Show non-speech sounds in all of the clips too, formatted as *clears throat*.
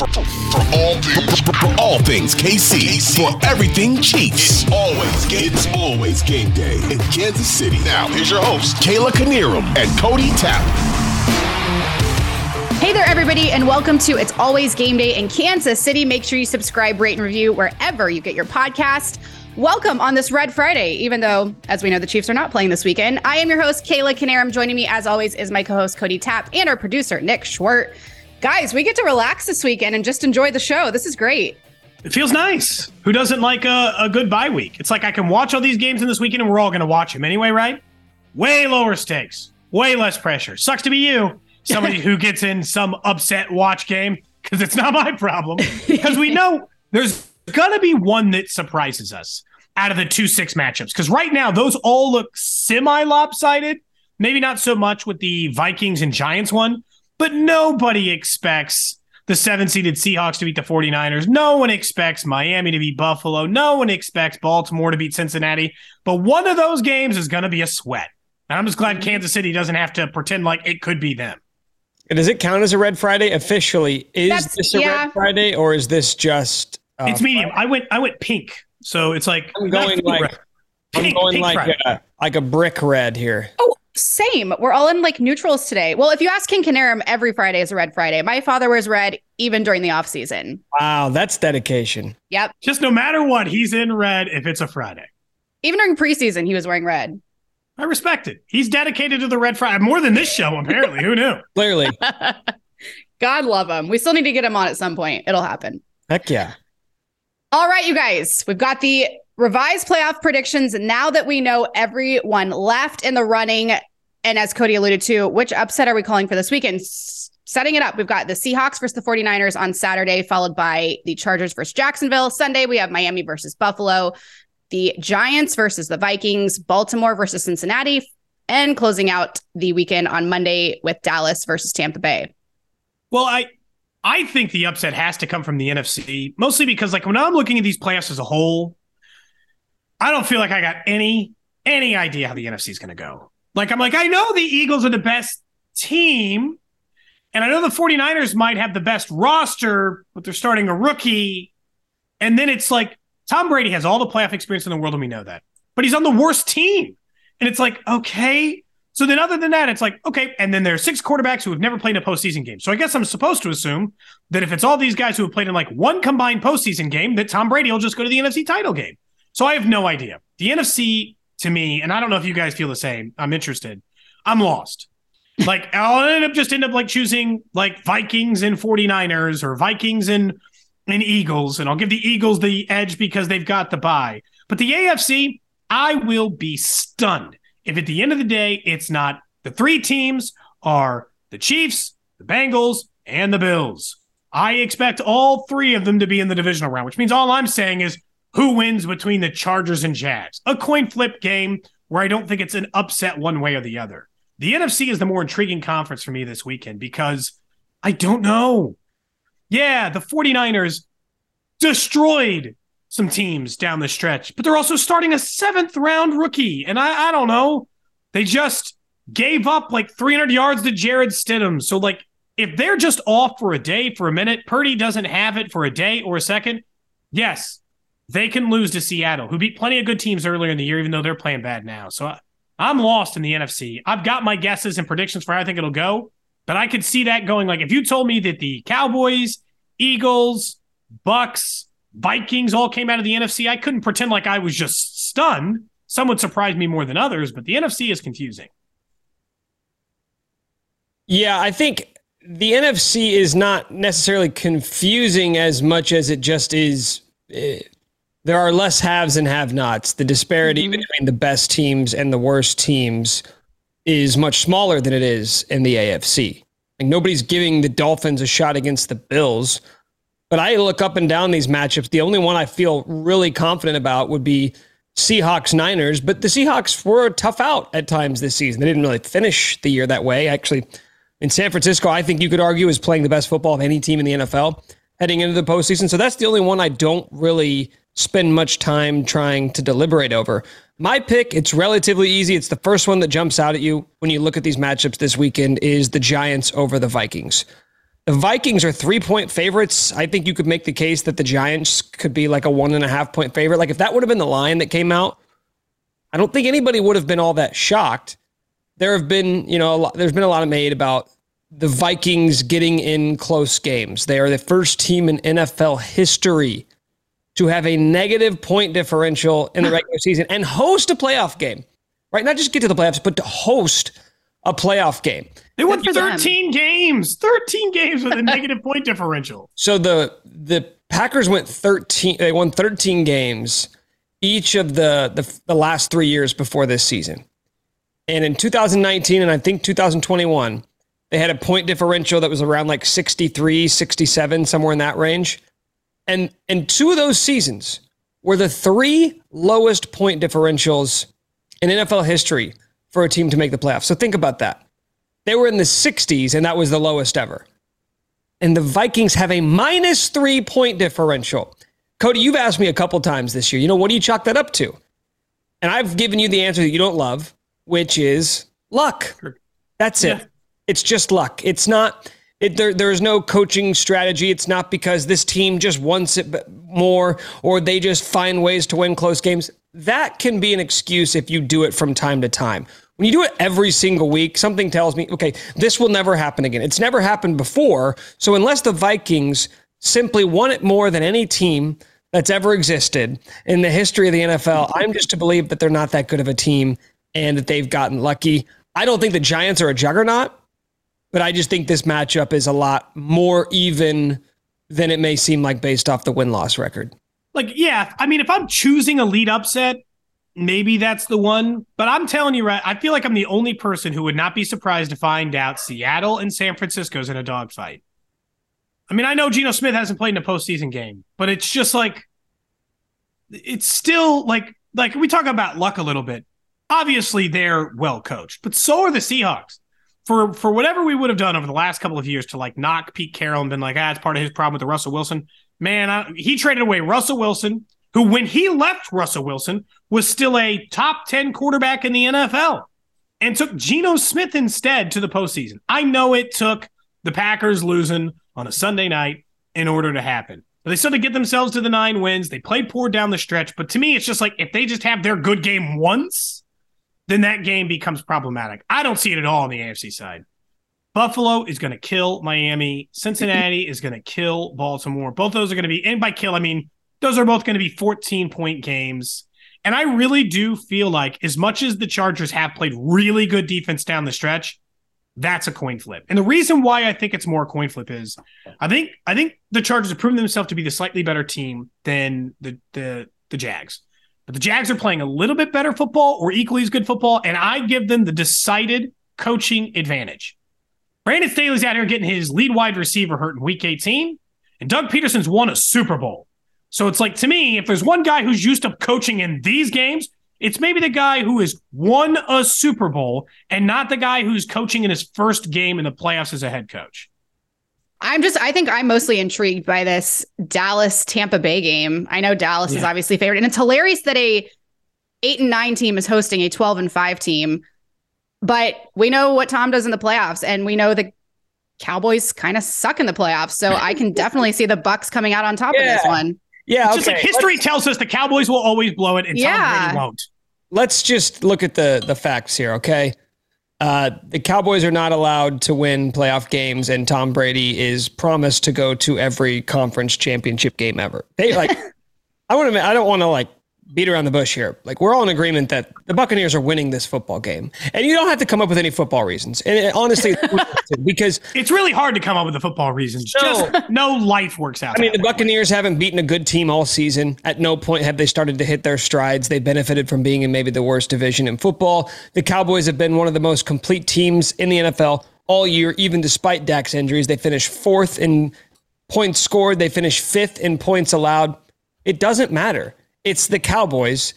For all things, for all things KC, for everything Chiefs. It's always game. It's always game day in Kansas City. Now here's your host Kayla Knierim and Cody Tapp. Hey there, everybody, and welcome to It's Always Game Day in Kansas City. Make sure you subscribe, rate, and review wherever you get your podcast. Welcome on this Red Friday, even though, as we know, the Chiefs are not playing this weekend. I am your host, Kayla Knierim. Joining me, as always, is my co host, Cody Tapp, and our producer, Nick Schwerdt. Guys, we get to relax this weekend and just enjoy the show. This is great. It feels nice. Who doesn't like a, a good bye week? It's like I can watch all these games in this weekend and we're all going to watch them anyway, right? Way lower stakes, way less pressure. Sucks to be you, somebody *laughs* who gets in some upset watch game because it's not my problem. *laughs* Because we know there's going to be one that surprises us out of the 2 6 matchups. Because right now, those all look semi lopsided. Maybe not so much with the Vikings and Giants one, but nobody expects the seven seeded Seahawks to beat the 49ers. No one expects Miami to beat Buffalo. No one expects Baltimore to beat Cincinnati. But one of those games is going to be a sweat. And I'm just glad Kansas City doesn't have to pretend like it could be them. Does it count as a red Friday officially? Is That's, this a yeah. red Friday or is this just? Uh, it's medium. I went. I went pink, so it's like I'm going like pink, I'm going like a, like a brick red here. Oh, same. We're all in like neutrals today. Well, if you ask King Knierim, every Friday is a red Friday. My father wears red even during the off season. Wow, that's dedication. Yep. Just no matter what, he's in red if it's a Friday. Even during preseason, he was wearing red. I respect it. He's dedicated to the red Friday more than this show, apparently. Who knew? *laughs* Clearly. *laughs* God love him. We still need to get him on at some point. It'll happen. Heck yeah. All right, you guys. We've got the revised playoff predictions now that we know everyone left in the running. And as Cody alluded to, which upset are we calling for this weekend? setting it up, we've got the Seahawks versus the 49ers on Saturday, followed by the Chargers versus Jacksonville. Sunday, we have Miami versus Buffalo, the Giants versus the Vikings, Baltimore versus Cincinnati, and closing out the weekend on Monday with Dallas versus Tampa Bay. Well, I I think the upset has to come from the NFC, mostly because like when I'm looking at these playoffs as a whole, I don't feel like I got any any idea how the NFC is going to go. Like, I'm like, I know the Eagles are the best team, and I know the 49ers might have the best roster, but they're starting a rookie. And then it's like, Tom Brady has all the playoff experience in the world, and we know that. But he's on the worst team. And it's like, okay. So then, other than that, it's like, okay. And then there are six quarterbacks who have never played in a postseason game. So I guess I'm supposed to assume that if it's all these guys who have played in like one combined postseason game, that Tom Brady will just go to the NFC title game. So I have no idea. The NFC to me, and I don't know if you guys feel the same. I'm interested. I'm lost. Like *laughs* I'll end up just end up like choosing like Vikings and 49ers or Vikings and and Eagles, and I'll give the Eagles the edge because they've got the bye. But the AFC, I will be stunned if at the end of the day it's not the three teams are the Chiefs, the Bengals, and the Bills. I expect all three of them to be in the divisional round, which means all I'm saying is who wins between the Chargers and Jags. A coin flip game where I don't think it's an upset one way or the other. The NFC is the more intriguing conference for me this weekend because I don't know. Yeah, the 49ers destroyed some teams down the stretch, but they're also starting a seventh round rookie. And I, I don't know. They just gave up like 300 yards to Jarrett Stidham. So, like, if they're just off for a day, for a minute, Purdy doesn't have it for a day or a second, yes, they can lose to Seattle, who beat plenty of good teams earlier in the year, even though they're playing bad now. So I, I'm lost in the NFC. I've got my guesses and predictions for how I think it'll go, but I could see that going like if you told me that the Cowboys, Eagles, Bucks, Vikings all came out of the NFC, I couldn't pretend like I was just stunned. Some would surprise me more than others, but the NFC is confusing. Yeah, I think the NFC is not necessarily confusing as much as it just is. Eh, there are less haves and have nots. The disparity mm-hmm. between the best teams and the worst teams is much smaller than it is in the AFC. Like nobody's giving the Dolphins a shot against the Bills. But I look up and down these matchups. The only one I feel really confident about would be Seahawks Niners. But the Seahawks were a tough out at times this season. They didn't really finish the year that way. Actually, in San Francisco, I think you could argue is playing the best football of any team in the NFL heading into the postseason. So that's the only one I don't really spend much time trying to deliberate over. My pick, it's relatively easy. It's the first one that jumps out at you when you look at these matchups this weekend is the Giants over the Vikings. The Vikings are three point favorites. I think you could make the case that the Giants could be like a one and a half point favorite. Like if that would have been the line that came out, I don't think anybody would have been all that shocked. There have been, you know, lot, there's been a lot made about the Vikings getting in close games. They are the first team in NFL history to have a negative point differential in the regular season and host a playoff game, right? Not just get to the playoffs, but to host a playoff game. They won 13 games, 13 games with a negative *laughs* point differential. So the the Packers went 13 they won 13 games each of the, the the last 3 years before this season. And in 2019 and I think 2021, they had a point differential that was around like 63, 67, somewhere in that range. And and two of those seasons were the three lowest point differentials in NFL history for a team to make the playoffs. So think about that. They were in the 60s, and that was the lowest ever. And the Vikings have a minus three point differential. Cody, you've asked me a couple times this year, you know, what do you chalk that up to? And I've given you the answer that you don't love, which is luck. That's it. Yeah. It's just luck. It's not. It, there, there's no coaching strategy. It's not because this team just wants it more or they just find ways to win close games. That can be an excuse if you do it from time to time. When you do it every single week, something tells me, okay, this will never happen again. It's never happened before. So unless the Vikings simply won it more than any team that's ever existed in the history of the NFL, I'm just to believe that they're not that good of a team and that they've gotten lucky. I don't think the Giants are a juggernaut, but I just think this matchup is a lot more even than it may seem like based off the win loss record. Like, yeah, I mean, if I'm choosing a lead upset, maybe that's the one. But I'm telling you, right, I feel like I'm the only person who would not be surprised to find out Seattle and San Francisco's in a dogfight. I mean, I know Geno Smith hasn't played in a postseason game, but it's just like it's still like like we talk about luck a little bit. Obviously, they're well coached, but so are the Seahawks. For for whatever we would have done over the last couple of years to like knock Pete Carroll and been like, ah, it's part of his problem with the Russell Wilson. Man, I, he traded away Russell Wilson, who when he left Russell Wilson was still a top 10 quarterback in the NFL and took Geno Smith instead to the postseason. I know it took the Packers losing on a Sunday night in order to happen. But they still to get themselves to the nine wins. They played poor down the stretch. But to me, it's just like if they just have their good game once, then that game becomes problematic. I don't see it at all on the AFC side. Buffalo is going to kill Miami. Cincinnati is going to kill Baltimore. Both those are going to be, and by kill, I mean, those are both going to be 14 point games. And I really do feel like, as much as the Chargers have played really good defense down the stretch, that's a coin flip. And the reason why I think it's more a coin flip is I think I think the Chargers have proven themselves to be the slightly better team than the the the Jags. But the Jags are playing a little bit better football or equally as good football, and I give them the decided coaching advantage. Brandon Staley's out here getting his lead wide receiver hurt in week 18, and Doug Pederson's won a Super Bowl. So it's like to me, if there's one guy who's used to coaching in these games, it's maybe the guy who has won a Super Bowl and not the guy who's coaching in his first game in the playoffs as a head coach. I'm just, I think I'm mostly intrigued by this Dallas Tampa Bay game. I know Dallas yeah. is obviously favored, and it's hilarious that a eight and nine team is hosting a 12 and five team. But we know what Tom does in the playoffs, and we know the Cowboys kind of suck in the playoffs. So I can definitely see the Bucks coming out on top yeah. of this one. Yeah, it's okay. just like history Let's, tells us the Cowboys will always blow it, and yeah. Tom Brady won't. Let's just look at the the facts here, okay? Uh, the Cowboys are not allowed to win playoff games, and Tom Brady is promised to go to every conference championship game ever. They like, *laughs* I want to. I don't want to like beat around the bush here. Like we're all in agreement that the Buccaneers are winning this football game, and you don't have to come up with any football reasons. And it, honestly, *laughs* because it's really hard to come up with the football reasons. No, Just no life works out. I mean, the Buccaneers way. haven't beaten a good team all season. At no point have they started to hit their strides. They benefited from being in maybe the worst division in football. The Cowboys have been one of the most complete teams in the NFL all year, even despite Dak's injuries. They finished fourth in points scored. They finished fifth in points allowed. It doesn't matter it's the Cowboys,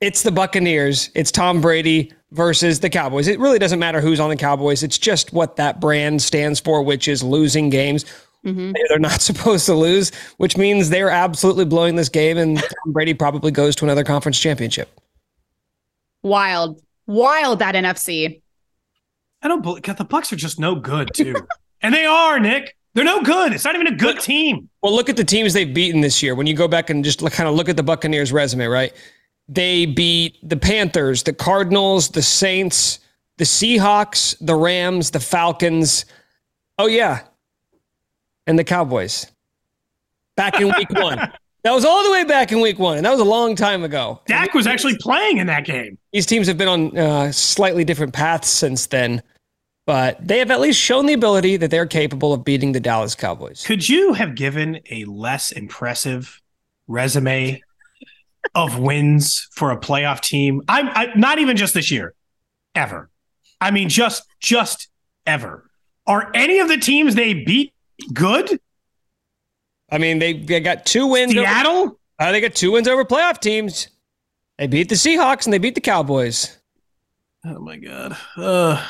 it's the Buccaneers, it's Tom Brady versus the Cowboys. It really doesn't matter who's on the Cowboys. It's just what that brand stands for, which is losing games. Mm-hmm. They're not *laughs* supposed to lose, which means they're absolutely blowing this game, and Tom Brady probably goes to another conference championship. Wild, wild that NFC. I don't believe the Bucks are just no good too, and they are Nick. They're no good. It's not even a good team. Well, look at the teams they've beaten this year. When you go back and just look, kind of look at the Buccaneers' resume, right? They beat the Panthers, the Cardinals, the Saints, the Seahawks, the Rams, the Falcons. Oh yeah, and the Cowboys. Back in Week One. *laughs* That was all the way back in Week One, and that was a long time ago. Dak was actually playing in that game. These teams have been on uh, slightly different paths since then but they have at least shown the ability that they're capable of beating the Dallas Cowboys. Could you have given a less impressive resume of wins for a playoff team? I'm I, not even just this year, ever. I mean, just just ever. Are any of the teams they beat good? I mean, they, they got two wins. Seattle. Over, uh, they got two wins over playoff teams. They beat the Seahawks and they beat the Cowboys. Oh my god. Uh,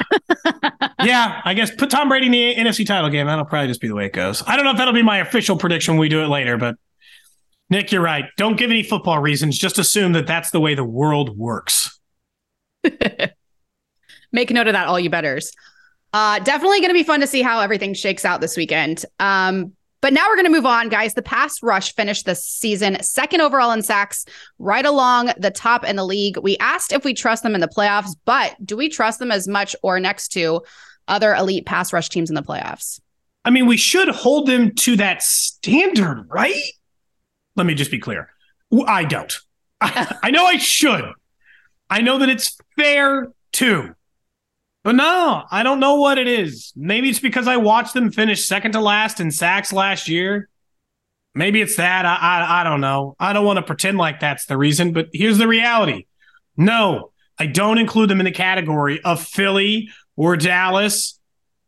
*laughs* yeah, I guess put Tom Brady in the NFC title game. That'll probably just be the way it goes. I don't know if that'll be my official prediction when we do it later, but Nick, you're right. Don't give any football reasons. Just assume that that's the way the world works. *laughs* Make note of that, all you betters. Uh, definitely going to be fun to see how everything shakes out this weekend. Um, but now we're going to move on, guys. The pass rush finished the season second overall in sacks, right along the top in the league. We asked if we trust them in the playoffs, but do we trust them as much or next to other elite pass rush teams in the playoffs? I mean, we should hold them to that standard, right? Let me just be clear. I don't. I, *laughs* I know I should. I know that it's fair too. But no, I don't know what it is. Maybe it's because I watched them finish second to last in sacks last year. Maybe it's that. I, I, I don't know. I don't want to pretend like that's the reason, but here's the reality. No, I don't include them in the category of Philly or Dallas.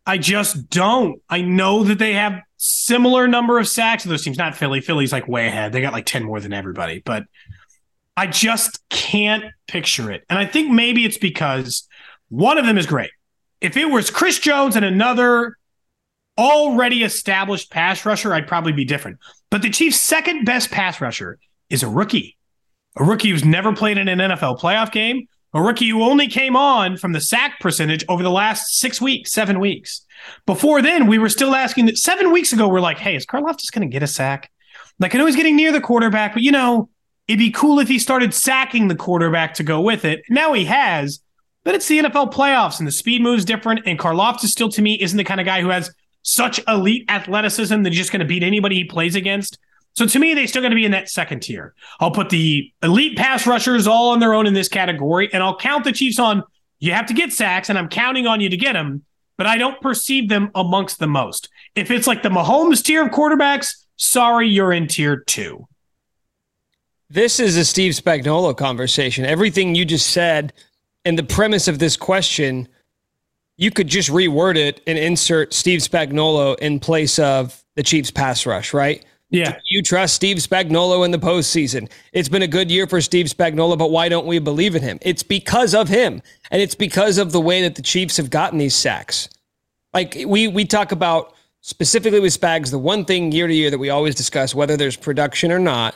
I just don't. I know that they have similar number of sacks to those teams. Not Philly. Philly's like way ahead. They got like 10 more than everybody, but I just can't picture it. And I think maybe it's because one of them is great. If it was Chris Jones and another already established pass rusher, I'd probably be different. But the Chiefs' second best pass rusher is a rookie, a rookie who's never played in an NFL playoff game, a rookie who only came on from the sack percentage over the last six weeks, seven weeks. Before then, we were still asking that seven weeks ago, we're like, hey, is Karloff just going to get a sack? Like, I know he's getting near the quarterback, but you know, it'd be cool if he started sacking the quarterback to go with it. Now he has. But it's the NFL playoffs and the speed moves different. And Karlaftis still, to me, isn't the kind of guy who has such elite athleticism that he's just going to beat anybody he plays against. So to me, they still going to be in that second tier. I'll put the elite pass rushers all on their own in this category, and I'll count the Chiefs on you have to get sacks, and I'm counting on you to get them, but I don't perceive them amongst the most. If it's like the Mahomes tier of quarterbacks, sorry, you're in tier two. This is a Steve Spagnuolo conversation. Everything you just said and the premise of this question, you could just reword it and insert Steve Spagnuolo in place of the Chiefs pass rush, right? Yeah. Do you trust Steve Spagnuolo in the postseason? It's been a good year for Steve Spagnuolo, but why don't we believe in him? It's because of him, and it's because of the way that the Chiefs have gotten these sacks. Like we we talk about specifically with Spags, the one thing year to year that we always discuss, whether there's production or not,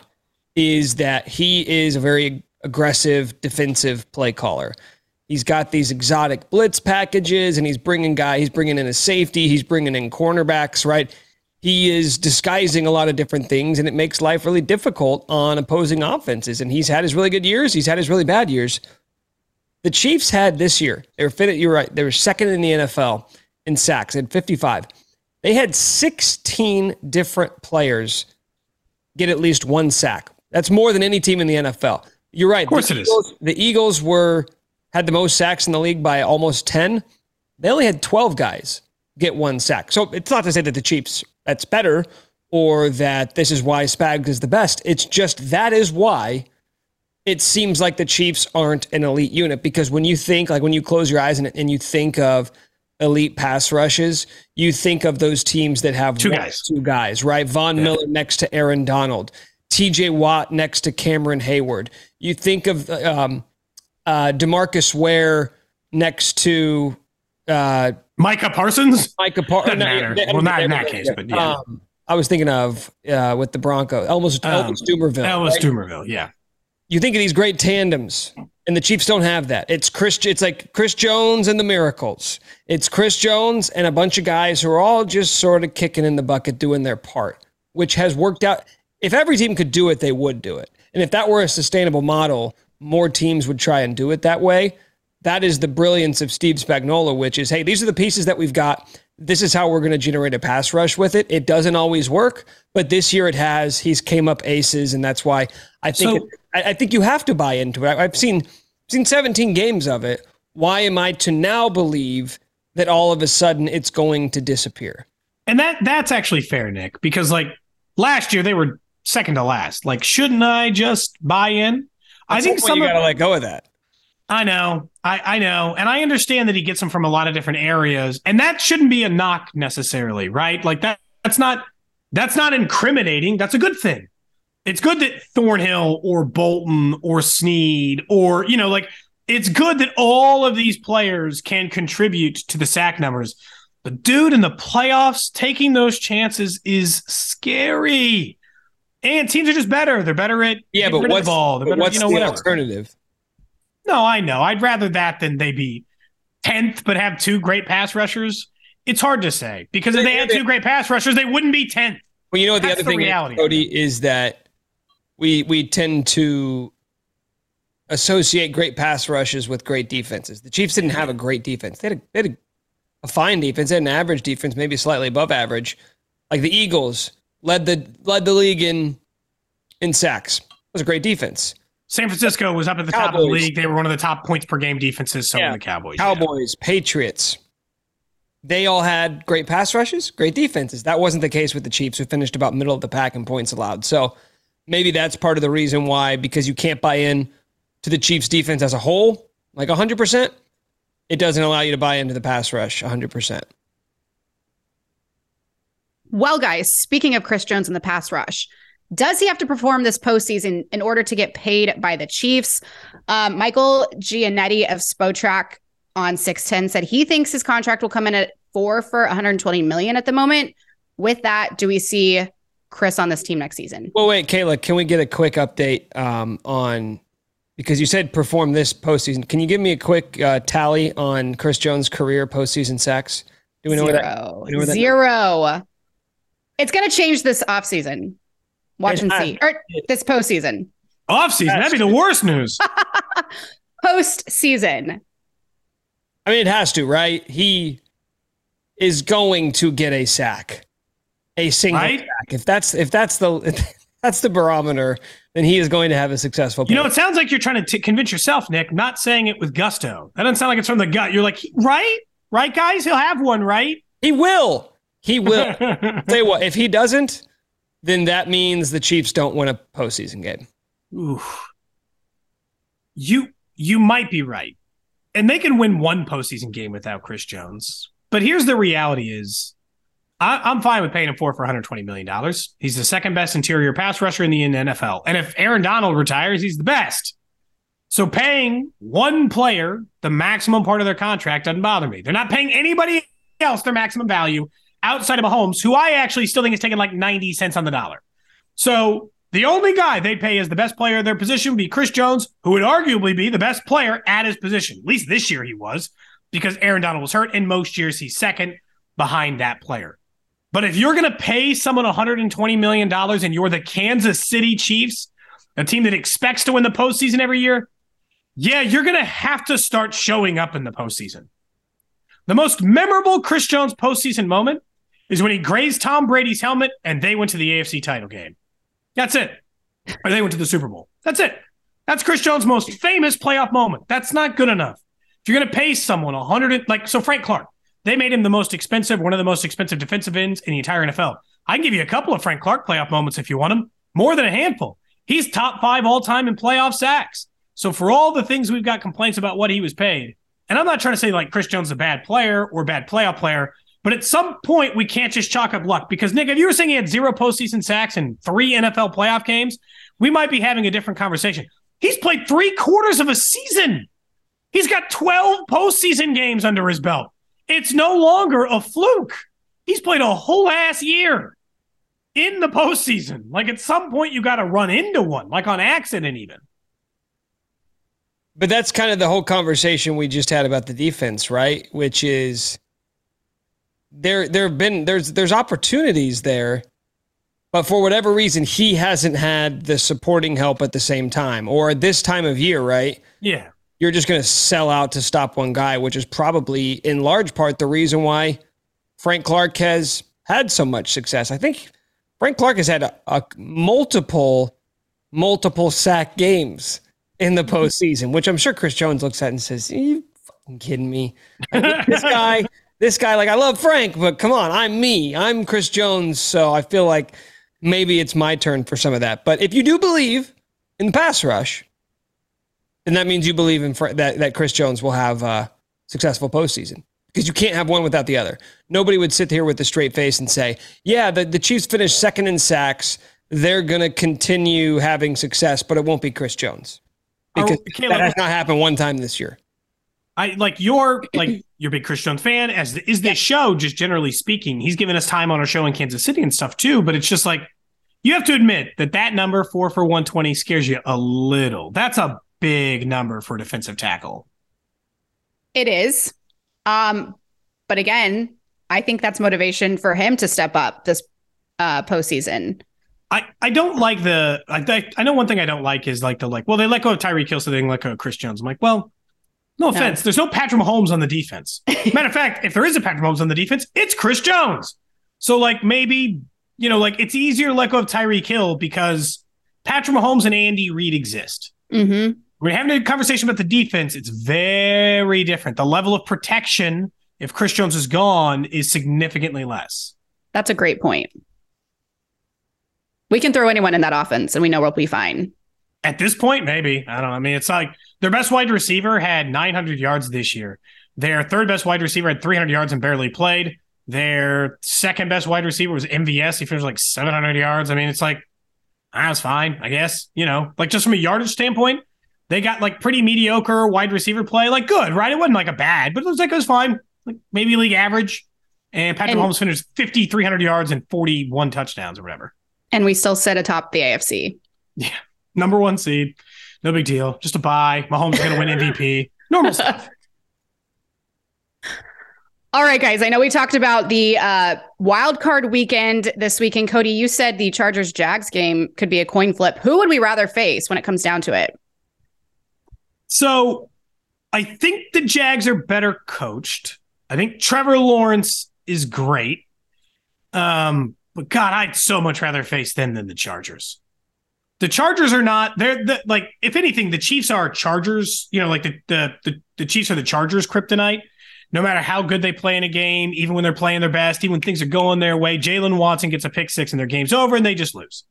is that he is a very aggressive defensive play caller. He's got these exotic blitz packages, and he's bringing guy. He's bringing in a safety. He's bringing in cornerbacks. Right. He is disguising a lot of different things, and it makes life really difficult on opposing offenses. And he's had his really good years. He's had his really bad years. The Chiefs had this year. They were fit. You're right. They were second in the NFL in sacks at 55. They had 16 different players get at least one sack. That's more than any team in the NFL. You're right. Of course the it Eagles, is. The Eagles were had the most sacks in the league by almost 10. They only had 12 guys get one sack. So it's not to say that the Chiefs that's better or that this is why Spags is the best. It's just that is why it seems like the Chiefs aren't an elite unit because when you think like when you close your eyes and, and you think of elite pass rushes, you think of those teams that have Two one, guys. two guys, right? Von Yeah. Miller next to Aaron Donald, TJ Watt next to Cameron Heyward. You think of um, uh, Demarcus Ware next to uh, Micah Parsons? Micah Par- Doesn't no, matter. Well, not in that case, but yeah. Um, I was thinking of uh, with the Bronco, Elvis, Um, Elvis Dumervil. Elvis right? Dumervil. Yeah. you think of these great tandems, and the Chiefs don't have that. It's Chris. It's like Chris Jones and the Miracles. It's Chris Jones and a bunch of guys who are all just sort of kicking in the bucket, doing their part, which has worked out. If every team could do it, they would do it. And if that were a sustainable model, more teams would try and do it that way. That is the brilliance of Steve Spagnuolo, which is, hey, these are the pieces that we've got. This is how we're going to generate a pass rush with it. It doesn't always work, but this year it has. He's came up aces, and that's why I think so, it, I, I think you have to buy into it. I've seen seen 17 games of it. Why am I to now believe that all of a sudden it's going to disappear? And that that's actually fair, Nick, because like last year they were second to last. Like, shouldn't I just buy in? I think some you got to let go of that. I know, I, I know, and I understand that he gets them from a lot of different areas, and that shouldn't be a knock necessarily, right? Like that. That's not that's not incriminating. That's a good thing. It's good that Thornhill or Bolton or Sneed or you know, like it's good that all of these players can contribute to the sack numbers. But dude, in the playoffs, taking those chances is scary. And teams are just better. They're better at yeah, but what's, the better, what's you know, the whatever. alternative? No, I know. I'd rather that than they be tenth, but have two great pass rushers. It's hard to say because if they had two great pass rushers, they wouldn't be tenth. Well, you know what the other the thing, reality Cody, is that we we tend to associate great pass rushes with great defenses. The Chiefs didn't have a great defense. They had a, they had a, a fine defense. They had an average defense, maybe slightly above average. Like the Eagles led the led the league in in sacks. It was a great defense. San Francisco was up at the Cowboys. top of the league. They were one of the top points per game defenses. So yeah. the Cowboys. Cowboys, yeah. Patriots. They all had great pass rushes, great defenses. That wasn't the case with the Chiefs, who finished about middle of the pack in points allowed. So maybe that's part of the reason why, because you can't buy in to the Chiefs defense as a whole, like 100%, it doesn't allow you to buy into the pass rush 100%. Well, guys, speaking of Chris Jones and the pass rush, does he have to perform this postseason in order to get paid by the Chiefs? Um, Michael Ginnitti of Spotrac on 610 said he thinks his contract will come in at four for 120 million at the moment. With that, do we see Chris on this team next season? Well, wait, Kayla, can we get a quick update um, on because you said perform this postseason? Can you give me a quick uh, tally on Chris Jones' career postseason sacks? Do we know Zero. where that? You know where that Zero. It's going to change this offseason. Watch and see. Or this postseason. Offseason. That'd be the worst news. *laughs* postseason. I mean, it has to, right? He is going to get a sack, a single right? sack. If that's if that's the *laughs* if that's the barometer, then he is going to have a successful. You know, it sounds like you're trying to t- convince yourself, Nick. Not saying it with gusto. That doesn't sound like it's from the gut. You're like, right, right, guys. He'll have one, right? He will. He will. *laughs* Say what? If he doesn't, then that means the Chiefs don't win a postseason game. Oof. You you might be right. And they can win one postseason game without Chris Jones. But here's the reality is I, am fine with paying him four for $120 million. He's the second best interior pass rusher in the NFL. And if Aaron Donald retires, he's the best. So paying one player the maximum part of their contract doesn't bother me. They're not paying anybody else their maximum value outside of Mahomes, who I actually still think is taking like 90 cents on the dollar. So the only guy they'd pay as the best player their position would be Chris Jones, who would arguably be the best player at his position. At least this year he was, because Aaron Donald was hurt. In most years, he's second behind that player. But if you're going to pay someone $120 million and you're the Kansas City Chiefs, a team that expects to win the postseason every year, yeah, you're going to have to start showing up in the postseason. The most memorable Chris Jones postseason moment is when he grazed Tom Brady's helmet and they went to the AFC title game. That's it. Or they went to the Super Bowl. That's it. That's Chris Jones' most famous playoff moment. That's not good enough. If you're going to pay someone a hundred, like so, Frank Clark, they made him the most expensive, one of the most expensive defensive ends in the entire NFL. I can give you a couple of Frank Clark playoff moments if you want them, more than a handful. He's top five all time in playoff sacks. So for all the things we've got complaints about what he was paid, and I'm not trying to say like Chris Jones is a bad player or bad playoff player, but at some point, we can't just chalk up luck because Nick, if you were saying he had zero postseason sacks and three NFL playoff games, we might be having a different conversation. He's played three quarters of a season. He's got 12 postseason games under his belt. It's no longer a fluke. He's played a whole ass year in the postseason. Like at some point, you got to run into one, like on accident, even. But that's kind of the whole conversation we just had about the defense, right? Which is there there have been there's there's opportunities there, but for whatever reason he hasn't had the supporting help at the same time or this time of year, right? Yeah. You're just going to sell out to stop one guy, which is probably in large part the reason why Frank Clark has had so much success. I think Frank Clark has had a, a multiple multiple sack games in the postseason, which I'm sure Chris Jones looks at and says, Are you fucking kidding me? This guy, *laughs* this guy, like I love Frank, but come on, I'm me. I'm Chris Jones. So I feel like maybe it's my turn for some of that. But if you do believe in the pass rush, then that means you believe in Fra- that, that Chris Jones will have a successful postseason. Because you can't have one without the other. Nobody would sit here with a straight face and say, yeah, the, the Chiefs finished second in sacks. They're going to continue having success, but it won't be Chris Jones because that has not happened one time this year. I like you're *clears throat* like you're a big Chris Jones fan, as is this show, just generally speaking. He's given us time on our show in Kansas City and stuff too, but it's just like you have to admit that that number four for 120 scares you a little. That's a big number for defensive tackle. It is. Um, but again, I think that's motivation for him to step up this uh postseason. I, I don't like the I, I know one thing I don't like is like the like well they let go of Tyreek Hill so they let go of Chris Jones. I'm like well no offense there's no Patrick Mahomes on the defense. *laughs* Matter of fact if there is a Patrick Mahomes on the defense it's Chris Jones. So like maybe you know like it's easier to let go of Tyreek Hill because Patrick Mahomes and Andy Reid exist. Mm-hmm. We're having a conversation about the defense. It's very different. The level of protection if Chris Jones is gone is significantly less. That's a great point. We can throw anyone in that offense and we know we'll be fine. At this point, maybe. I don't know. I mean, it's like their best wide receiver had 900 yards this year. Their third best wide receiver had 300 yards and barely played. Their second best wide receiver was MVS. He finished like 700 yards. I mean, it's like, ah, that's fine, I guess. You know, like just from a yardage standpoint, they got like pretty mediocre wide receiver play. Like good, right? It wasn't like a bad, but it was like it was fine. Like maybe league average. And Patrick And- Mahomes finished 50, 300 yards and 41 touchdowns or whatever. And we still sit atop the AFC. Yeah. Number one seed. No big deal. Just a buy. Mahomes is going to win MVP. Normal stuff. *laughs* All right, guys. I know we talked about the uh, wild card weekend this weekend. Cody, you said the Chargers Jags game could be a coin flip. Who would we rather face when it comes down to it? So I think the Jags are better coached. I think Trevor Lawrence is great. Um, but God, I'd so much rather face them than the Chargers. The Chargers are not. They're the, like, if anything, the Chiefs are Chargers. You know, like the the the, the Chiefs are the Chargers kryptonite. No matter how good they play in a game, even when they're playing their best, even when things are going their way, Jaylen Watson gets a pick six and their game's over and they just lose.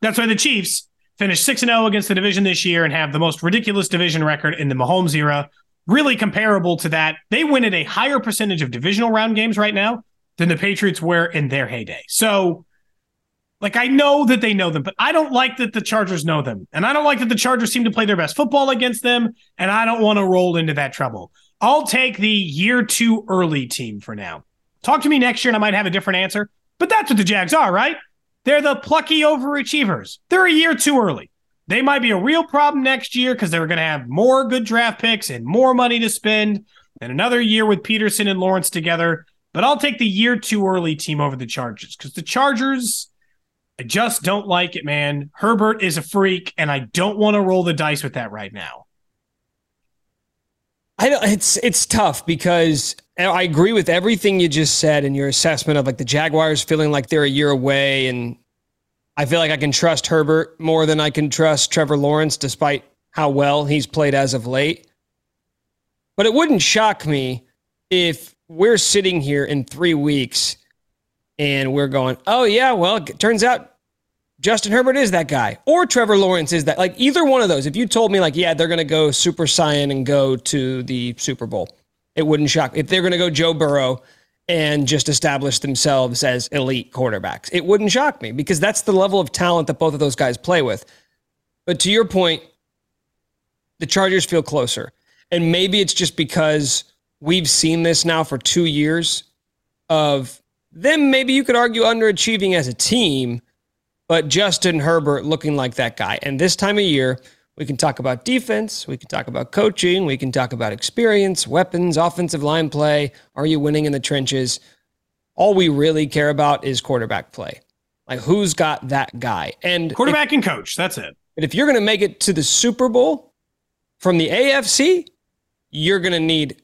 That's why the Chiefs finished 6 0 against the division this year and have the most ridiculous division record in the Mahomes era. Really comparable to that. They win at a higher percentage of divisional round games right now than the Patriots were in their heyday. So, like, I know that they know them, but I don't like that the Chargers know them. And I don't like that the Chargers seem to play their best football against them. And I don't want to roll into that trouble. I'll take the year two early team for now. Talk to me next year and I might have a different answer. But that's what the Jags are, right? They're the plucky overachievers. They're a year too early. They might be a real problem next year because they're going to have more good draft picks and more money to spend and another year with Pederson and Lawrence together. But I'll take the year too early team over the Chargers because the Chargers, I just don't like it, man. Herbert is a freak, and I don't want to roll the dice with that right now. I it's it's tough because I agree with everything you just said in your assessment of like the Jaguars feeling like they're a year away, and I feel like I can trust Herbert more than I can trust Trevor Lawrence, despite how well he's played as of late. But it wouldn't shock me if we're sitting here in three weeks and we're going, "Oh yeah, well, it turns out Justin Herbert is that guy, or Trevor Lawrence is that. Like either one of those. If you told me, like, yeah, they're going to go Super Saiyan and go to the Super Bowl, it wouldn't shock. If they're going to go Joe Burrow and just establish themselves as elite quarterbacks, it wouldn't shock me because that's the level of talent that both of those guys play with. But to your point, the Chargers feel closer, and maybe it's just because we've seen this now for two years of them. Maybe you could argue underachieving as a team but Justin Herbert looking like that guy. And this time of year, We can talk about defense. We can talk about coaching. We can talk about experience, weapons, offensive line play. Are you winning in the trenches? All we really care about is quarterback play. Like who's got that guy? And quarterback if, and coach. That's it. But if you're going to make it to the Super Bowl from the AFC, you're going to need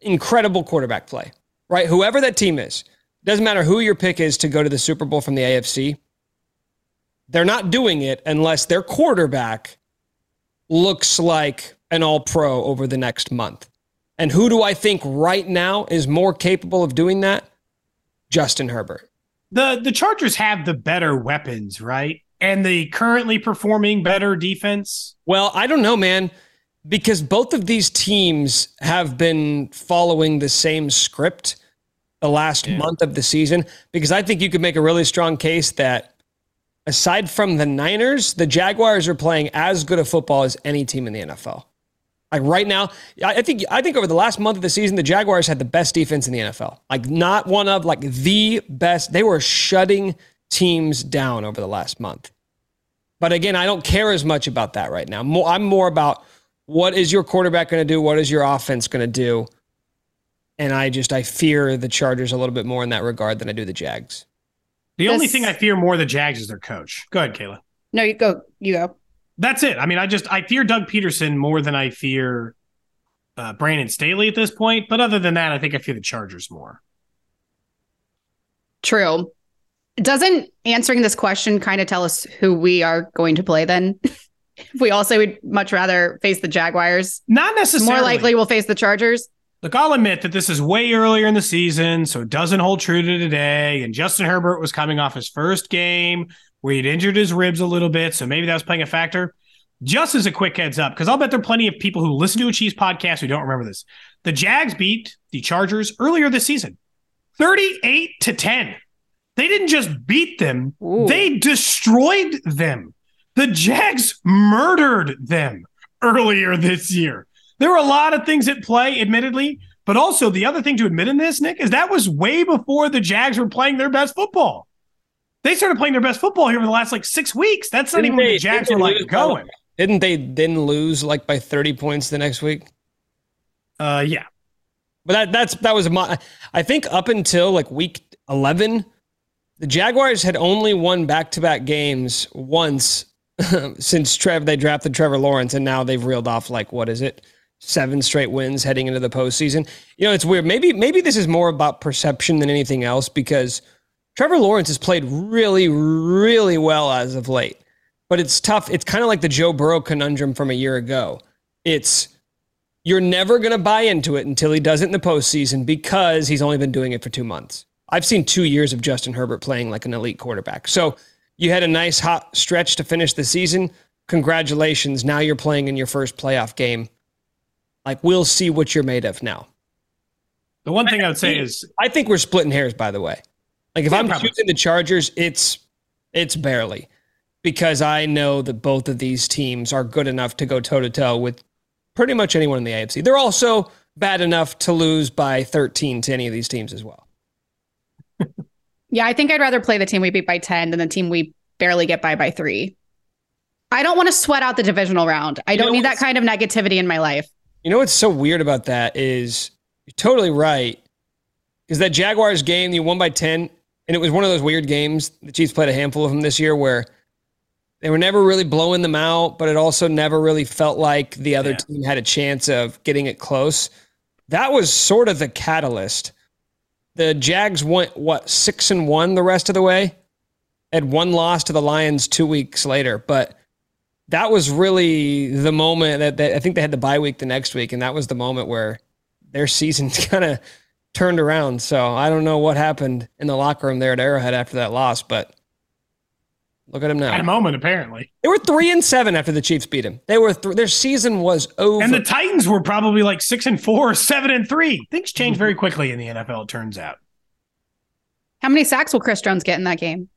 incredible quarterback play, right? Whoever that team is, doesn't matter who your pick is to go to the Super Bowl from the AFC. They're not doing it unless their quarterback looks like an all pro over the next month. And who do I think right now is more capable of doing that? Justin Herbert. The the Chargers have the better weapons, right? And the currently performing better defense. Well, I don't know, man, because both of these teams have been following the same script the last yeah. month of the season because I think you could make a really strong case that aside from the Niners, the Jaguars are playing as good a football as any team in the NFL. Like right now, I think I think over the last month of the season, the Jaguars had the best defense in the NFL. Like not one of like the best. They were shutting teams down over the last month. But again, I don't care as much about that right now. I'm more about what is your quarterback going to do? What is your offense going to do? And I just I fear the Chargers a little bit more in that regard than I do the Jags. The this... only thing I fear more the Jags is their coach. Go ahead, Kayla. No, you go. You go. That's it. I mean, I just I fear Doug Pederson more than I fear uh, Brandon Staley at this point. But other than that, I think I fear the Chargers more. True. Doesn't answering this question kind of tell us who we are going to play then? *laughs* we all say we'd much rather face the Jaguars. Not necessarily. More likely we'll face the Chargers. Look, I'll admit that this is way earlier in the season, so it doesn't hold true to today. And Justin Herbert was coming off his first game where he'd injured his ribs a little bit, so maybe that was playing a factor. Just as a quick heads up, because I'll bet there are plenty of people who listen to a Chiefs podcast who don't remember this. The Jags beat the Chargers earlier this season, 38 to 10. They didn't just beat them, Ooh. they destroyed them. The Jags murdered them earlier this year. There were a lot of things at play, admittedly, but also the other thing to admit in this, Nick, is that was way before the Jags were playing their best football. They started playing their best football here in the last like six weeks. That's not didn't even they, when the Jags were like going. Didn't they then lose like by 30 points the next week? Uh yeah. But that that's that was my I think up until like week 11 the Jaguars had only won back-to-back games once *laughs* since Trev they drafted Trevor Lawrence and now they've reeled off like what is it? Seven straight wins heading into the postseason. You know, it's weird. Maybe maybe this is more about perception than anything else because Trevor Lawrence has played really, really well as of late. But it's tough. It's kind of like the Joe Burrow conundrum from a year ago. It's you're never going to buy into it until he does it in the postseason because he's only been doing it for two months. I've seen two years of Justin Herbert playing like an elite quarterback. So you had a nice hot stretch to finish the season. Congratulations. Now you're playing in your first playoff game like we'll see what you're made of now. The one thing I, I would say is I think we're splitting hairs, by the way. Like if yeah, I'm probably. choosing the Chargers, it's it's barely because I know that both of these teams are good enough to go toe to toe with pretty much anyone in the AFC. They're also bad enough to lose by 13 to any of these teams as well. *laughs* yeah, I think I'd rather play the team we beat by 10 than the team we barely get by by 3. I don't want to sweat out the divisional round. I you don't need that kind of negativity in my life. You know what's so weird about that is you're totally right. Is that Jaguars game you won by 10 and it was one of those weird games. The Chiefs played a handful of them this year where they were never really blowing them out, but it also never really felt like the other yeah. team had a chance of getting it close. That was sort of the catalyst. The Jags went what six and one the rest of the way, had one loss to the Lions two weeks later, but that was really the moment that, that I think they had the bye week the next week, and that was the moment where their season *laughs* kind of turned around. So I don't know what happened in the locker room there at Arrowhead after that loss, but look at them now. At a moment, apparently, they were three and seven after the Chiefs beat them. They were th- their season was over, and the Titans were probably like six and four, seven and three. Things change very quickly in the NFL. It turns out. How many sacks will Chris Jones get in that game?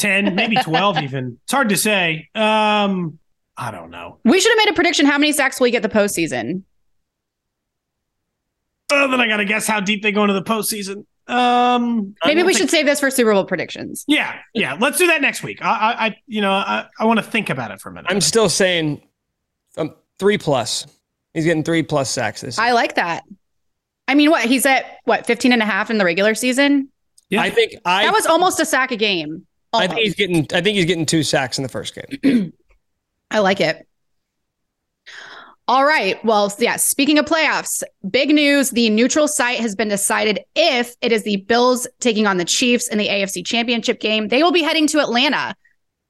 10, maybe 12 *laughs* even. It's hard to say. Um, I don't know. We should have made a prediction. How many sacks will he get the postseason? Oh, then I got to guess how deep they go into the postseason. Um, maybe we think... should save this for Super Bowl predictions. Yeah, yeah. Let's do that next week. I, I, I you know, I, I want to think about it for a minute. I'm still saying three plus. He's getting three plus sacks this. Year. I like that. I mean, what he's at what 15 and a half in the regular season? Yeah. I think I That was almost a sack a game. I think he's getting I think he's getting two sacks in the first game. *clears throat* I like it. All right. Well, yeah, speaking of playoffs, big news. The neutral site has been decided if it is the Bills taking on the Chiefs in the AFC Championship game. They will be heading to Atlanta.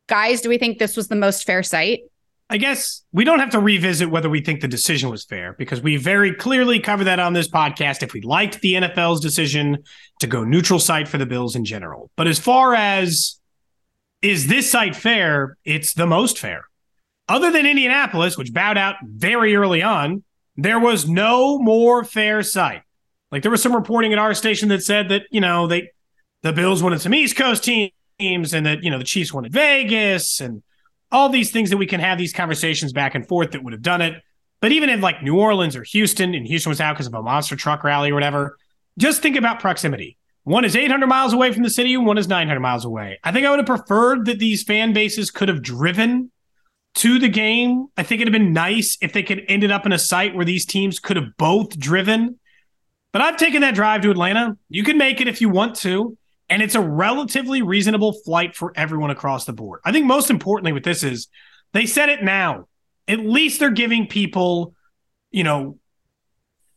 Guys, do we think this was the most fair site? I guess we don't have to revisit whether we think the decision was fair because we very clearly covered that on this podcast if we liked the NFL's decision to go neutral site for the Bills in general. But as far as is this site fair, it's the most fair. Other than Indianapolis, which bowed out very early on, there was no more fair site. Like there was some reporting at our station that said that, you know, they the Bills wanted some East Coast teams and that, you know, the Chiefs wanted Vegas and all these things that we can have these conversations back and forth that would have done it. But even in like New Orleans or Houston, and Houston was out because of a monster truck rally or whatever, just think about proximity. One is 800 miles away from the city, one is 900 miles away. I think I would have preferred that these fan bases could have driven to the game. I think it'd have been nice if they could ended up in a site where these teams could have both driven. But I've taken that drive to Atlanta. You can make it if you want to. And it's a relatively reasonable flight for everyone across the board. I think most importantly with this is they said it now. At least they're giving people, you know,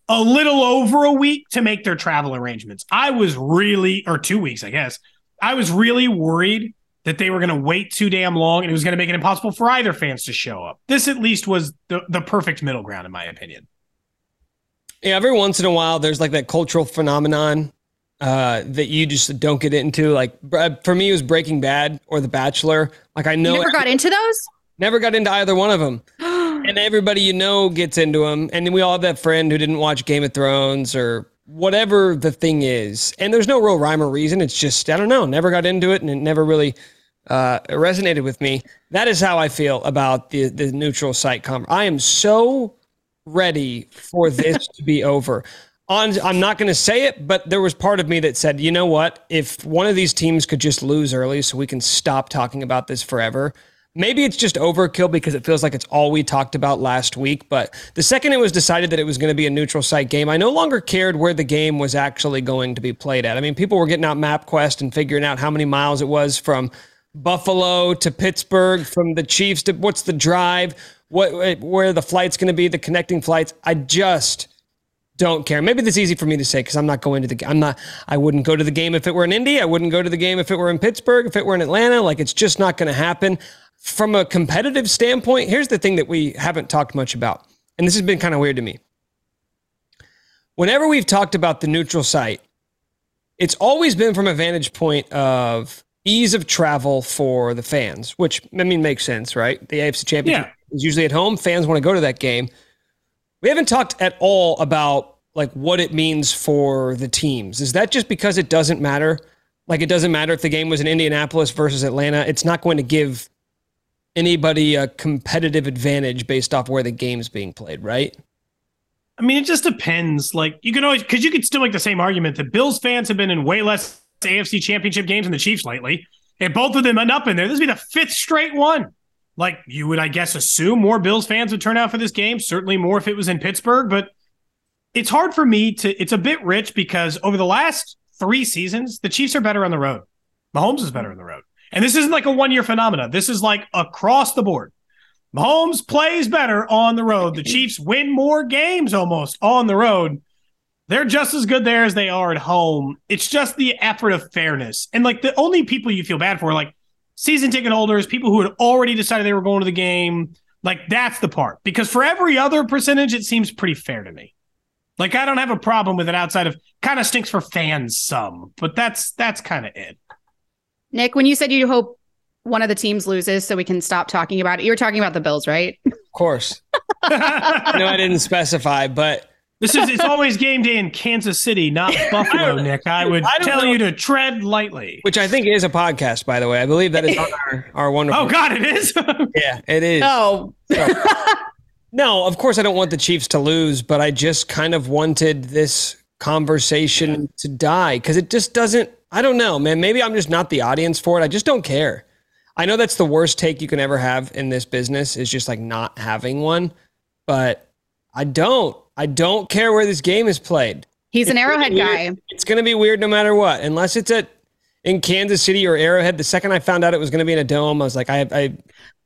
a little over a week to make their travel arrangements. I was really, or two weeks, I guess. I was really worried that they were going to wait too damn long and it was going to make it impossible for either fans to show up. This at least was the, the perfect middle ground, in my opinion. Yeah, every once in a while, there's like that cultural phenomenon uh, that you just don't get into. Like for me, it was Breaking Bad or The Bachelor. Like I know, you never got into those. Never got into either one of them. *gasps* and everybody you know gets into them. And then we all have that friend who didn't watch Game of Thrones or whatever the thing is. And there's no real rhyme or reason. It's just I don't know. Never got into it, and it never really uh, resonated with me. That is how I feel about the the neutral site com. I am so ready for this to be over. On, I'm not going to say it, but there was part of me that said, you know what? If one of these teams could just lose early so we can stop talking about this forever, maybe it's just overkill because it feels like it's all we talked about last week. But the second it was decided that it was going to be a neutral site game, I no longer cared where the game was actually going to be played at. I mean, people were getting out MapQuest and figuring out how many miles it was from Buffalo to Pittsburgh, from the Chiefs to what's the drive, what where the flight's going to be, the connecting flights. I just don't care. Maybe that's easy for me to say because I'm not going to the. I'm not. I wouldn't go to the game if it were in Indy. I wouldn't go to the game if it were in Pittsburgh. If it were in Atlanta, like it's just not going to happen. From a competitive standpoint, here's the thing that we haven't talked much about, and this has been kind of weird to me. Whenever we've talked about the neutral site, it's always been from a vantage point of ease of travel for the fans, which I mean makes sense, right? The AFC Championship Yeah. is usually at home. Fans want to go to that game. We haven't talked at all about like what it means for the teams. Is that just because it doesn't matter? Like it doesn't matter if the game was in Indianapolis versus Atlanta. It's not going to give anybody a competitive advantage based off where the game's being played, right? I mean, it just depends. Like you can always because you could still make the same argument that Bills fans have been in way less AFC championship games than the Chiefs lately. and both of them end up in there, this would be the fifth straight one. Like you would, I guess, assume more Bills fans would turn out for this game. Certainly more if it was in Pittsburgh, but it's hard for me to. It's a bit rich because over the last three seasons, the Chiefs are better on the road. Mahomes is better on the road, and this isn't like a one year phenomena. This is like across the board. Mahomes plays better on the road. The Chiefs win more games almost on the road. They're just as good there as they are at home. It's just the effort of fairness. And like the only people you feel bad for are like season ticket holders, people who had already decided they were going to the game. Like that's the part. Because for every other percentage, it seems pretty fair to me. Like I don't have a problem with it outside of kind of stinks for fans some, but that's that's kind of it. Nick, when you said you hope one of the teams loses so we can stop talking about it, you were talking about the Bills, right? Of course. *laughs* no, I didn't specify, but This is it's always game day in Kansas City, not *laughs* Buffalo, Nick. I would I tell know. you to tread lightly. which I think is a podcast, by the way. I believe that is on our, our wonderful. Oh God, it is. *laughs* Yeah, it is. Oh, No, of course I don't want the Chiefs to lose, but I just kind of wanted this conversation to die because it just doesn't. I don't know, man. Maybe I'm just not the audience for it. I just don't care. I know that's the worst take you can ever have in this business is just like not having one. but I don't. I don't care where this game is played. He's an Arrowhead guy. It's going to be weird no matter what, unless it's at in Kansas City or Arrowhead. The second I found out it was going to be in a dome, I was like, I, I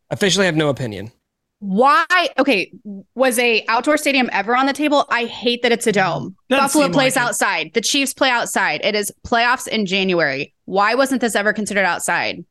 officially have no opinion. Why? Okay, was a outdoor stadium ever on the table? I hate that it's a dome. Doesn't Buffalo plays like outside. The Chiefs play outside. It is playoffs in January. Why wasn't this ever considered outside?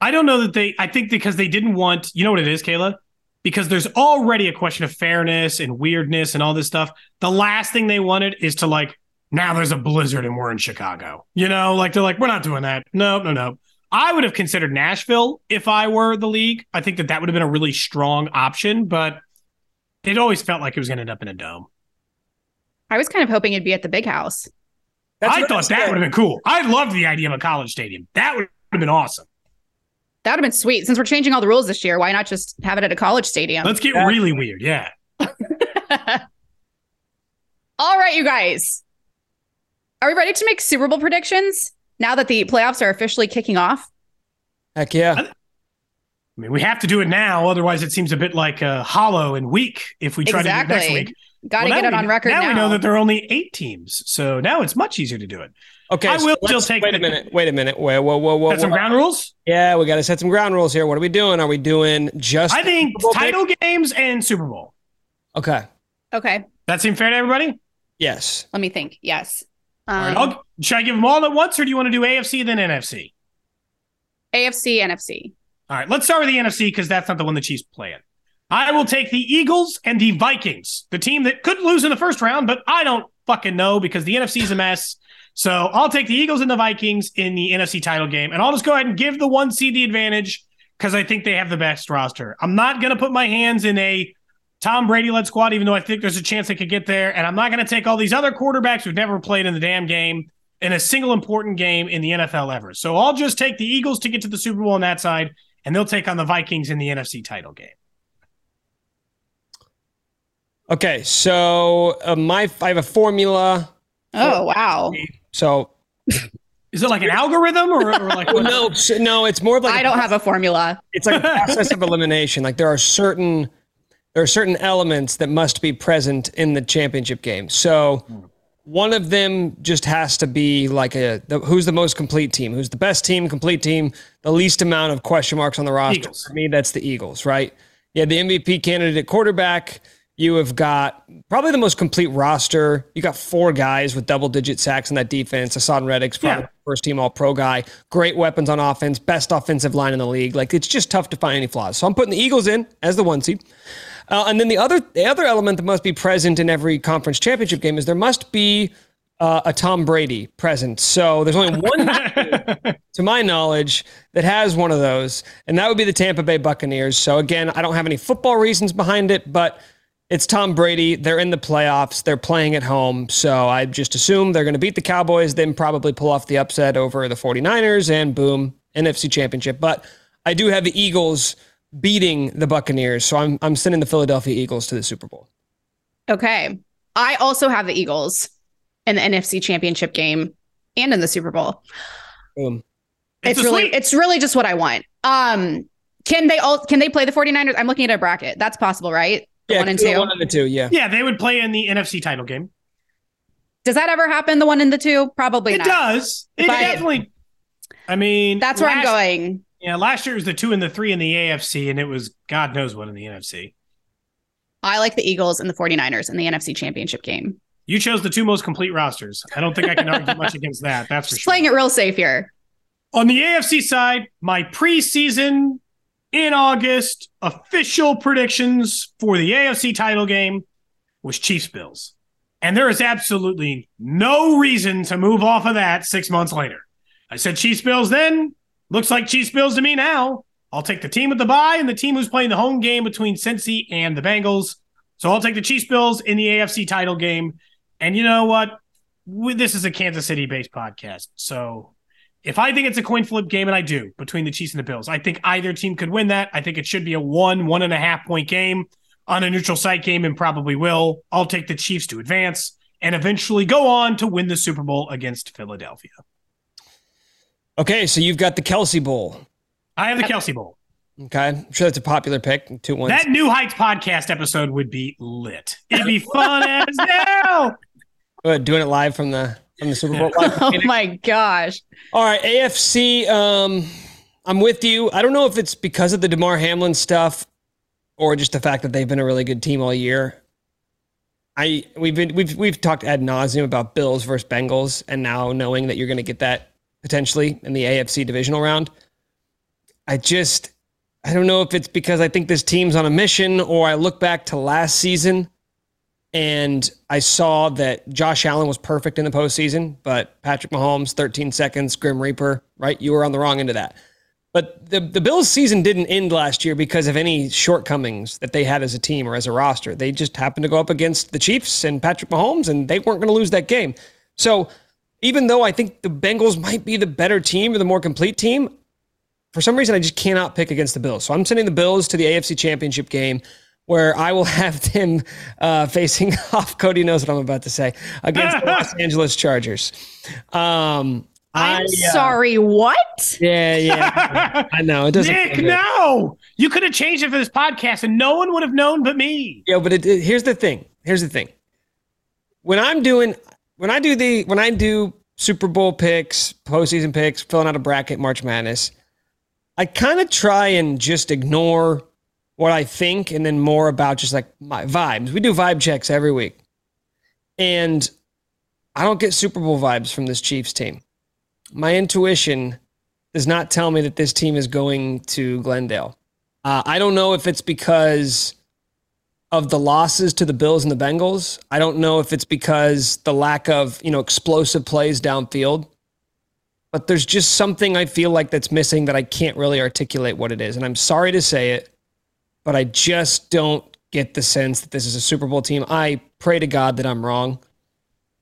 I don't know that they. I think because they didn't want. You know what it is, Kayla? Because there's already a question of fairness and weirdness and all this stuff. The last thing they wanted is to like. Now there's a blizzard and we're in Chicago. You know, like they're like, we're not doing that. No, no, no. I would have considered Nashville if I were the league. I think that that would have been a really strong option, but it always felt like it was going to end up in a dome. I was kind of hoping it'd be at the big house. That's I what thought that would have been cool. I loved the idea of a college stadium. That would have been awesome. That would have been sweet. Since we're changing all the rules this year, why not just have it at a college stadium? Let's get Exactly. really weird. Yeah. *laughs* all right, you guys. Are we ready to make Super Bowl predictions now that the playoffs are officially kicking off? Heck yeah. I mean, we have to do it now. Otherwise, it seems a bit like uh, hollow and weak if we try to do it next week. Got to Well, get now it we- on record now. now. we know that there are only eight teams. So now it's much easier to do it. Okay. I will let's- still take Wait the- a minute. Wait a minute. Wait. Whoa. Whoa. Whoa. Got some ground rules? Yeah, we got to set some ground rules here. What are we doing? Are we doing just? I think Super Bowl pick? title games and Super Bowl. Okay. okay, That seem fair to everybody? Yes. let me think. Yes. All right. Should I give them all at once or do you want to do AFC then NFC? AFC, NFC. All right, let's start with the NFC because that's not the one the Chiefs play in. I will take the Eagles and the Vikings, the team that could lose in the first round, but I don't fucking know because the NFC is a mess. So I'll take the Eagles and the Vikings in the NFC title game, and I'll just go ahead and give the one seed the advantage because I think they have the best roster. I'm not going to put my hands in a Tom Brady led squad, even though I think there's a chance they could get there. And I'm not going to take all these other quarterbacks who've never played in the damn game in a single important game in the NFL ever. So I'll just take the Eagles to get to the Super Bowl on that side, and they'll take on the Vikings in the NFC title game. Okay. So uh, my I have a formula. Oh, wow. So Is it like an algorithm or, or like well, no, s- no, it's more of like I don't have a formula. it's like a process of elimination. Like there are certain there are certain elements that must be present in the championship game. So one of them just has to be like a the, who's the most complete team, who's the best team, complete team, the least amount of question marks on the roster. Eagles. For me, that's the Eagles, right? Yeah, the MVP candidate quarterback. You have got probably the most complete roster. You got four guys with double digit sacks in that defense. Haason Reddick's probably Yeah. first team all pro guy. Great weapons on offense, best offensive line in the league. Like it's just tough to find any flaws. So I'm putting the Eagles in as the one seed. Uh, and then the other the other element that must be present in every conference championship game is there must be uh, a Tom Brady present. So there's only *laughs* one *laughs* to my knowledge, that has one of those, and that would be the Tampa Bay Buccaneers. So again, I don't have any football reasons behind it, but it's Tom Brady. They're in the playoffs. They're playing at home. So I just assume they're going to beat the Cowboys, then probably pull off the upset over the 49ers, and boom, NFC Championship. But I do have the Eagles beating the Buccaneers. So I'm, I'm sending the Philadelphia Eagles to the Super Bowl. Okay. I also have the Eagles in the NFC championship game and in the Super Bowl. Boom. It's, a really sweep. it's really just what I want. Um can they all can they play the 49ers? I'm looking at a bracket. That's possible, right? The one and the two. One and the two, yeah. yeah, they would play in the NFC title game. Does that ever happen? The one and the two? Probably It not. does. It But- definitely. I mean, That's where I'm going. Yeah, last year was the two and the three in the AFC, and it was God knows what in the NFC. I like the Eagles and the 49ers in the NFC championship game. You chose the two most complete rosters. I don't think I can argue much against that. That's for Just sure. playing it real safe here. On the AFC side, my preseason in August official predictions for the AFC title game was Chiefs Bills. And there is absolutely no reason to move off of that six months later. I said Chiefs Bills then. Looks like Chiefs Bills to me now. I'll take the team with the bye and the team who's playing the home game between Cincy and the Bengals. So I'll take the Chiefs Bills in the AFC title game. And you know what? This is a Kansas City based podcast. So if I think it's a coin flip game, and I do between the Chiefs and the Bills, I think either team could win that. I think it should be a one, one and a half point game on a neutral site game and probably will. I'll take the Chiefs to advance and eventually go on to win the Super Bowl against Philadelphia. Okay, so you've got the Kelce Bowl. I have the Kelce Bowl. Okay, I'm sure that's a popular pick. Two one. That New Heights podcast episode would be lit. It'd be fun *laughs* as hell. Uh, doing it live from the from the Super Bowl. *laughs* Oh my gosh. All right, AFC. Um, I'm with you. I don't know if it's because of the Damar Hamlin stuff or just the fact that they've been a really good team all year. I we've been we've we've talked ad nauseum about Bills versus Bengals, and now knowing that you're going to get that potentially in the AFC divisional round, I just I don't know if it's because I think this team's on a mission, or I look back to last season and I saw that Josh Allen was perfect in the postseason, but Patrick Mahomes, 13 seconds, Grim Reaper, right? You were on the wrong end of that. But the, the Bills season didn't end last year because of any shortcomings that they had as a team or as a roster. They just happened to go up against the Chiefs and Patrick Mahomes, and they weren't going to lose that game. So even though I think the Bengals might be the better team or the more complete team, for some reason I just cannot pick against the Bills. So I'm sending the Bills to the AFC Championship game where I will *laughs* have them uh, facing *laughs* off. Cody knows what I'm about to say against the Los *laughs* Angeles Chargers. Um, I'm I, uh, sorry, what? Yeah, yeah. I know it doesn't. Nick, no. You could have changed it for this podcast and no one would have known but me. Yeah, but it, it- here's the thing. Here's the thing. When I'm doing, when I do the, when I do Super Bowl picks, postseason picks, filling out a bracket, March Madness, I kind of try and just ignore what I think and then more about just like my vibes. We do vibe checks every week. And I don't get Super Bowl vibes from this Chiefs team. My intuition does not tell me that this team is going to Glendale. Uh, I don't know if it's because of the losses to the Bills and the Bengals. I don't know if it's because the lack of, you know, explosive plays downfield. But there's just something I feel like that's missing that I can't really articulate what it is. And I'm sorry to say it, but I just don't get the sense that this is a Super Bowl team. I pray to God that I'm wrong,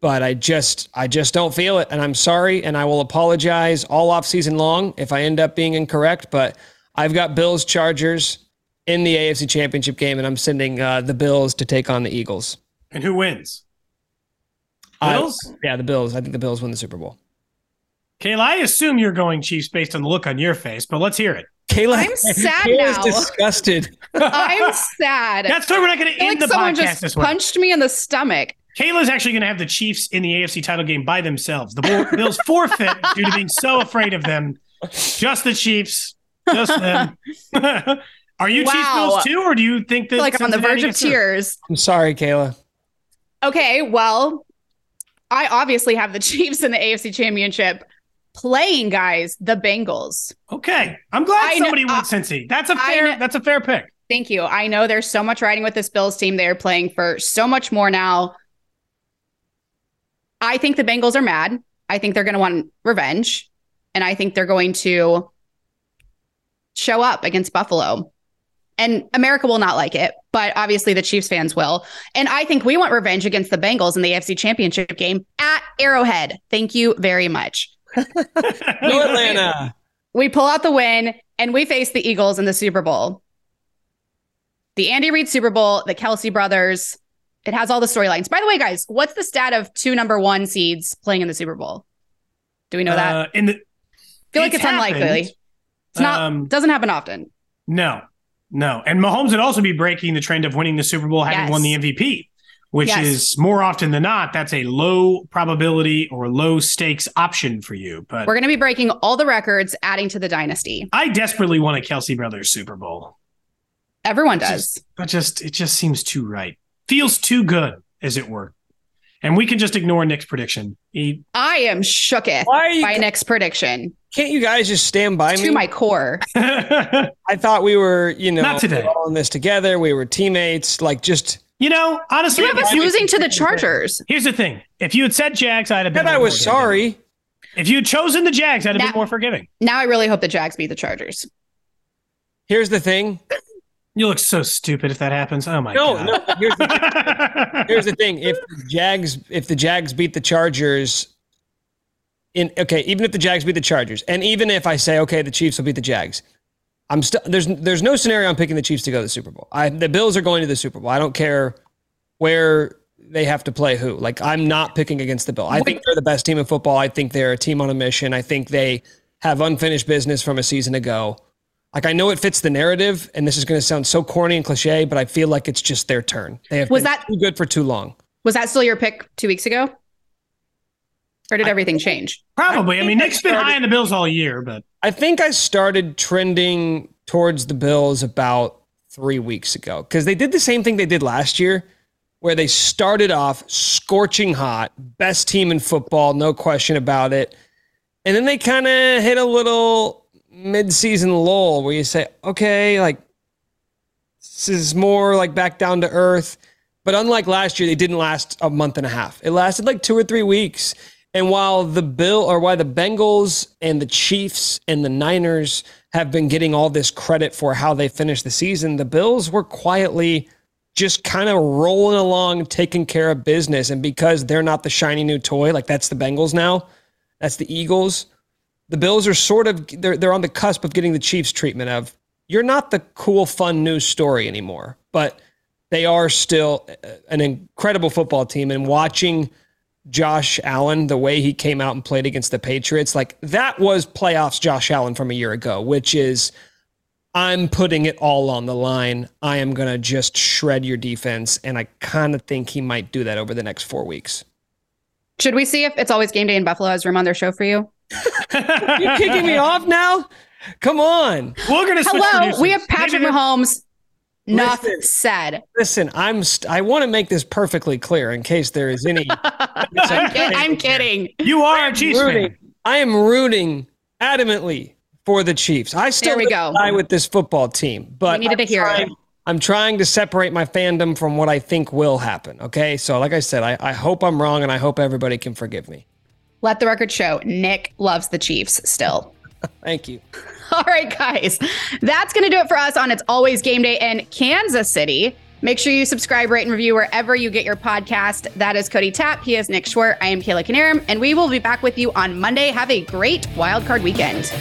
but I just I just don't feel it and I'm sorry and I will apologize all off season long if I end up being incorrect, but I've got Bills Chargers in the AFC Championship game and I'm sending uh, the Bills to take on the Eagles. And who wins? I- Bills? yeah, the Bills. I think the Bills win the Super Bowl. Kayla, I assume you're going Chiefs based on the look on your face, but let's hear it. Kayla, I'm *laughs* sad Kayla's now. disgusted. I'm *laughs* sad. That's why we're not going to end like the someone podcast just this way. punched me in the stomach. Kayla's actually going to have the Chiefs in the AFC title game by themselves. The Bills *laughs* forfeit due to being so afraid of them. Just the Chiefs. Just them. Are you Chiefs Wow. Bills too, or do you think I that feel like I'm on the verge of gets through? tears. I'm sorry, Kayla. Okay, well, I obviously have the *laughs* Chiefs in the AFC Championship playing guys, the Bengals. Okay, I'm glad I know- somebody went uh, Cincy. That's a fair. know- that's a fair pick. Thank you. I know there's so much riding with this Bills team. They're playing for so much more now. I think the Bengals are mad. I think they're going to want revenge. And I think they're going to show up against Buffalo. And America will not like it, but obviously the Chiefs fans will. And I think we want revenge against the Bengals in the AFC Championship game at Arrowhead. Thank you very much. *laughs* Go Atlanta. We pull out the win and we face the Eagles in the Super Bowl. The Andy Reid Super Bowl, the Kelce brothers. It has all the storylines. By the way, guys, what's the stat of two number one seeds playing in the Super Bowl? Do we know that? Uh, in the feel like it's unlikely. It's not Um, doesn't happen often. No, no. And Mahomes would also be breaking the trend of winning the Super Bowl having Yes. won the MVP, which Yes. is more often than not, that's a low probability or low stakes option for you. But We're gonna be breaking all the records, adding to the dynasty. I desperately want a Kelce Brothers Super Bowl. Everyone does. But just it just seems too right. Feels too good, as it were. And we can just ignore Nick's prediction. He, I am shooketh Why are by Nick's prediction Can't you guys just stand by to me? To my core. *laughs* I thought we were, you know, Not today. all in this together. We were teammates. Like, just you know, honestly, You have us losing to the Chargers. here's the thing. If you had said Jags, I'd have been and I more was forgiving. sorry. If you had chosen the Jags, I'd have Now- been more forgiving. Now I really hope the Jags beat the Chargers. Here's the thing. You look so stupid if that happens. Oh my No, god. no. Here's the, *laughs* here's the thing. If the Jags, if the Jags beat the Chargers, in okay, even if the Jags beat the Chargers, and even if I say okay, the Chiefs will beat the Jags, I'm still there's there's no scenario I'm picking the Chiefs to go to the Super Bowl. I the Bills are going to the Super Bowl. I don't care where they have to play who. Like I'm not picking against the Bill. I think they're the best team in football. I think they're a team on a mission. I think they have unfinished business from a season ago. Like I know it fits the narrative, and this is going to sound so corny and cliche, but I feel like it's just their turn. They have Was been that- too good for too long. Was that still your pick two weeks ago? Or did everything change? Probably. I, I mean, think I Nick's been high on the Bills all year, but I think I started trending towards the Bills about three weeks ago because they did the same thing they did last year, where they started off scorching hot, best team in football, no question about it. And then they kind of hit a little mid-season lull where you say, okay, like this is more like back down to earth. But unlike last year, they didn't last a month and a half. It lasted like two or three weeks. And while the Bill or why the Bengals and the Chiefs and the Niners have been getting all this credit for how they finished the season, the Bills were quietly just kind of rolling along, taking care of business. And because they're not the shiny new toy, like that's the Bengals now, that's the Eagles. The Bills are sort of they're they're on the cusp of getting the Chiefs treatment of you're not the cool, fun news story anymore, but they are still uh, an incredible football team. And watching Josh Allen, the way he came out and played against the Patriots, like that was playoffs Josh Allen from a year ago, which is I'm putting it all on the line. I am going to just shred your defense. And I kind of think he might do that over the next four weeks. Should we see if it's always game day in Buffalo has room on their show for you? You're kicking me off now? Come on. we're going to switch Hello, we have Patrick Maybe they're- Mahomes. Enough Listen. said. Listen, I'm st- I want to make this perfectly clear in case there is any *laughs* I'm, kid- I'm kidding. You are a Chiefs rooting. fan. I am rooting adamantly for the Chiefs. I still There we go. die with this football team, but We needed I'm to hear it. trying, I'm trying to separate my fandom from what I think will happen. Okay, so like I said, I, I hope I'm wrong, and I hope everybody can forgive me. Let the record show Nick loves the Chiefs still. *laughs* Thank you. All right, guys. That's going to do it for us on It's Always Game Day in Kansas City. Make sure you subscribe, rate, and review wherever you get your podcast. That is Cody Tapp. He is Nick Schwerdt. I am Kayla Knierim, and we will be back with you on Monday. Have a great wild card weekend.